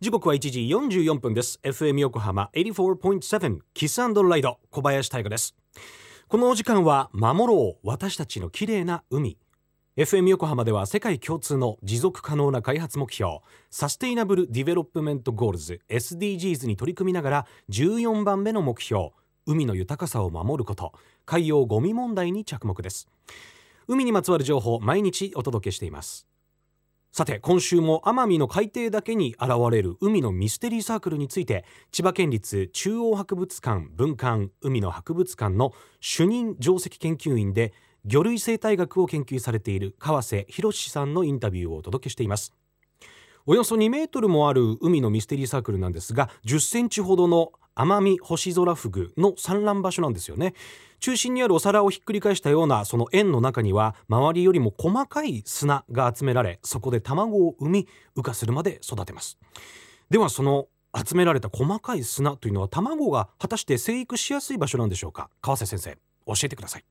時刻は1時44分です。FM 横浜84.7 KISS & RIDE 小林大河です。このお時間は守ろう私たちの綺麗な海。FM 横浜では世界共通の持続可能な開発目標サステイナブル・ディベロップメント・ゴールズ SDGs に取り組みながら14番目の目標海の豊かさを守ること海洋ゴミ問題に着目です。海にまつわる情報毎日お届けしています。さて今週も奄美の海底だけに現れる海のミステリーサークルについて千葉県立中央博物館文館海の博物館の主任上席研究員で魚類生態学を研究されている川瀬博さんのインタビューをお届けしています。およそ2メートルもある海のミステリーサークルなんですが10センチほどの奄美星空フグの産卵場所なんですよね。中心にあるお皿をひっくり返したようなその円の中には周りよりも細かい砂が集められそこで卵を産み羽化するまで育てます。ではその集められた細かい砂というのは卵が果たして生育しやすい場所なんでしょうか？川瀬先生教えてください。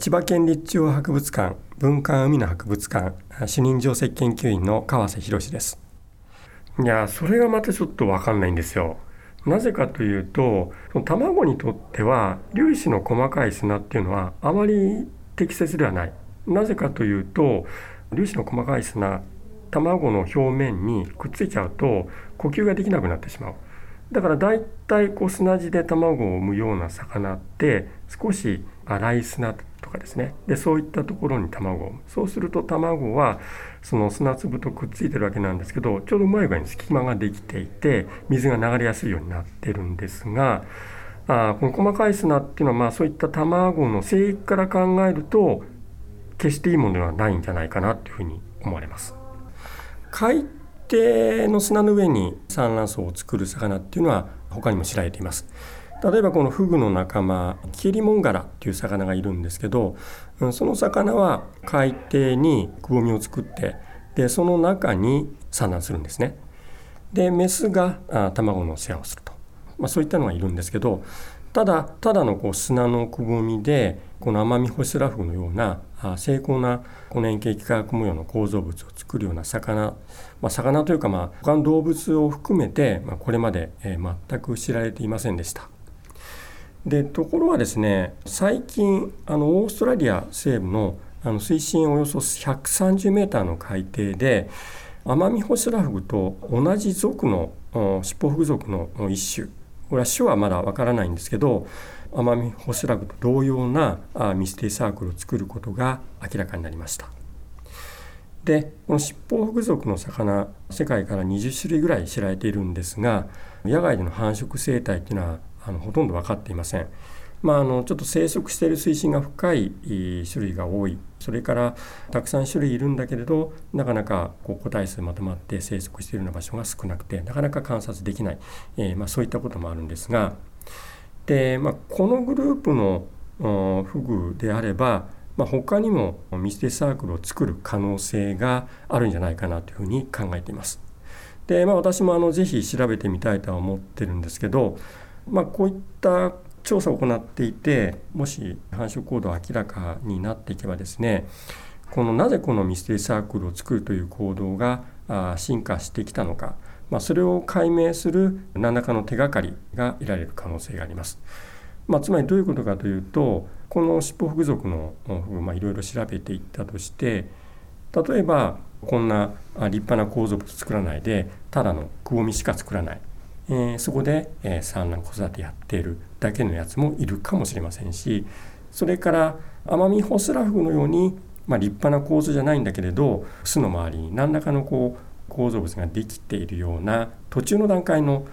千葉県立中央博物館文化海の博物館主任上席研究員の川瀬博です。いやそれがまたちょっと分かんないんですよなぜかというとその卵にとっては粒子の細かい砂っていうのはあまり適切ではない。なぜかというと粒子の細かい砂卵の表面にくっついちゃうと呼吸ができなくなってしまう。だからだいたいこう砂地で卵を産むような魚って少し粗い砂とかですねでそういったところに卵をそうすると卵はその砂粒とくっついてるわけなんですけどちょうどうまい具合に隙間ができていて水が流れやすいようになってるんですがあこの細かい砂っていうのはまあそういった卵の生育から考えると決していいものではないんじゃないかなというふうに思われます。海底の砂の上に産卵層を作る魚っていうのは他にも知られています。例えばこのフグの仲間キリモンガラっていう魚がいるんですけどその魚は海底にくぼみを作ってでその中に産卵するんですね。でメスが卵の世話をすると、まあ、そういったのがいるんですけどただただのこう砂のくぼみでこのアマミホシラフグのような精巧なこの円形幾何学模様の構造物を作るような魚、まあ、魚というかまあ他の動物を含めて、まあ、これまで全く知られていませんでした。でところがですね最近あのオーストラリア西部のあの水深およそ130メーターの海底でアマミホシラフグと同じ属のシッポフグ属の一種これは種はまだわからないんですけどアマミホシラフグと同様なミステリーサークルを作ることが明らかになりました。でこのシッポフグ属の魚世界から20種類ぐらい知られているんですが野外での繁殖生態っていうのはあのほとんど分かっていません。まあ、あのちょっと生息している水深が深い種類が多いそれからたくさん種類いるんだけれどなかなかこう個体数まとまって生息しているような場所が少なくてなかなか観察できない、えー、まあ、そういったこともあるんですがで、まあ、このグループのフグであれば、まあ、他にもミステサークルを作る可能性があるんじゃないかなというふうに考えています。で、まあ、私もあのぜひ調べてみたいとは思ってるんですけどまあ、こういった調査を行っていてもし繁殖行動明らかになっていけばですねこのなぜこのミステリーサークルを作るという行動が進化してきたのか、まあ、それを解明する何らかの手がかりが得られる可能性があります。まあ、つまりどういうことかというとこの尻尾フグ属のフグ、まあ、いろいろ調べていったとして例えばこんな立派な構造物作らないでただのくぼみしか作らないえー、そこで、えー、産卵子育てやっているだけのやつもいるかもしれませんしそれからアマミホスラフグのように、まあ、立派な構造じゃないんだけれど巣の周りに何らかのこう構造物ができているような途中の段階の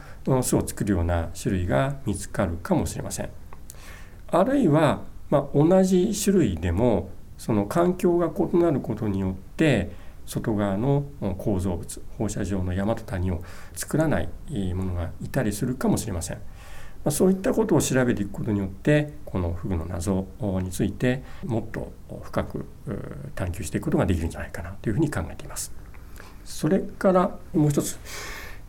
巣を作るような種類が見つかるかもしれません。あるいは、まあ、同じ種類でもその環境が異なることによって外側の構造物放射状の山と谷を作らないものがいたりするかもしれません。まそういったことを調べていくことによってこのフグの謎についてもっと深く探求していくことができるんじゃないかなというふうに考えています。それからもう一つ、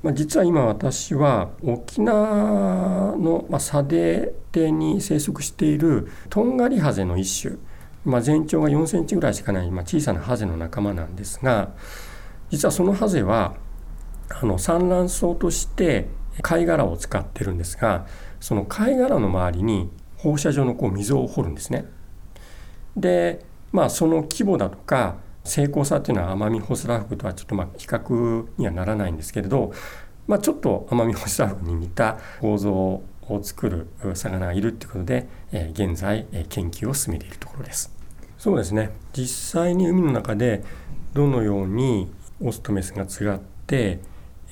まあ、実は今私は沖縄の、まあ、砂泥底に生息しているトンガリハゼの一種まあ、全長が4センチぐらいしかない、まあ、小さなハゼの仲間なんですが実はそのハゼはあの産卵巣として貝殻を使ってるんですがその貝殻の周りに放射状のこう溝を掘るんですね。でまあその規模だとか成功さっていうのは奄美ホスラフグとはちょっとまあ比較にはならないんですけれど、まあ、ちょっと奄美ホスラフグに似た構造を作る魚がいるっていうことで、えー、現在、えー、研究を進めているところです。そうですね実際に海の中でどのようにオスとメスがつがって、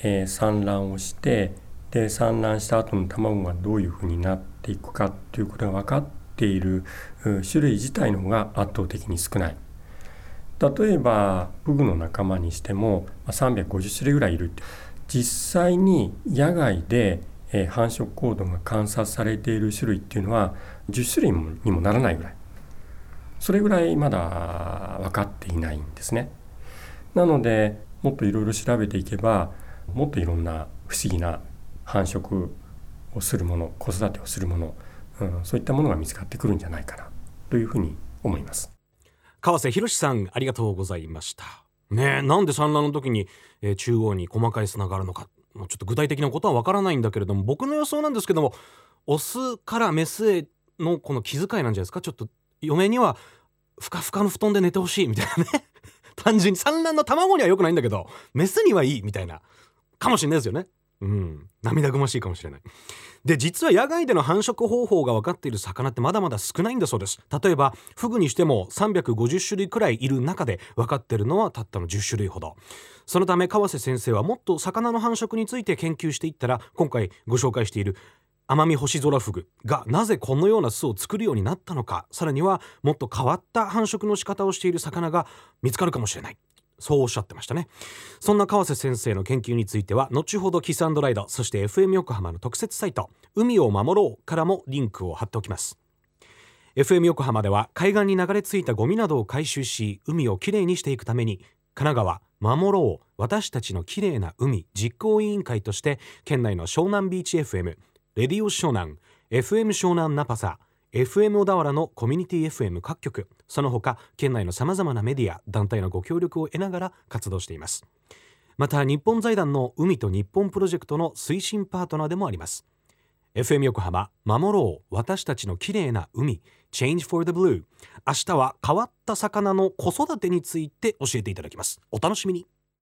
えー、産卵をしてで産卵した後の卵がどういうふうになっていくかということが分かっている種類自体の方が圧倒的に少ない。例えばフグの仲間にしても350種類ぐらいいる実際に野外でえ繁殖行動が観察されている種類っていうのは10種類にもならないぐらいそれぐらいまだ分かっていないんですね。なのでもっといろいろ調べていけばもっといろんな不思議な繁殖をするもの子育てをするもの、うん、そういったものが見つかってくるんじゃないかなというふうに思います。川瀬博さんありがとうございましたねなんで産卵の時に、えー、中央に細かい砂があるのかちょっと具体的なことはわからないんだけれども僕の予想なんですけどもオスからメスへのこの気遣いなんじゃないですか？ちょっと嫁にはふかふかの布団で寝てほしいみたいなね。単純に産卵の卵には良くないんだけどメスにはいいみたいな。かもしれないですよね。うん。涙ぐましいかもしれない。で実は野外での繁殖方法が分かっている魚ってまだまだ少ないんだそうです。例えばフグにしても350種類くらいいる中で分かっているのはたったの10種類ほど。そのため川瀬先生はもっと魚の繁殖について研究していったら今回ご紹介しているアマミホシゾラフグがなぜこのような巣を作るようになったのかさらにはもっと変わった繁殖の仕方をしている魚が見つかるかもしれない。そうおっしゃってましたね。そんな川瀬先生の研究については後ほどキスライドそして FM 横浜の特設サイト海を守ろうからもリンクを貼っておきます。FM 横浜では海岸に流れ着いたゴミなどを回収し海をきれいにしていくために神奈川守ろう私たちのきれいな海実行委員会として県内の湘南ビーチ FM レディオ湘南 FM 湘南ナパサ FM 小田原のコミュニティ FM 各局。その他県内のさまざまなメディア団体のご協力を得ながら活動しています。また日本財団の海と日本プロジェクトの推進パートナーでもあります。FM 横浜守ろう私たちの綺麗な海 Change for the Blue 明日は変わった魚の子育てについて教えていただきます。お楽しみに。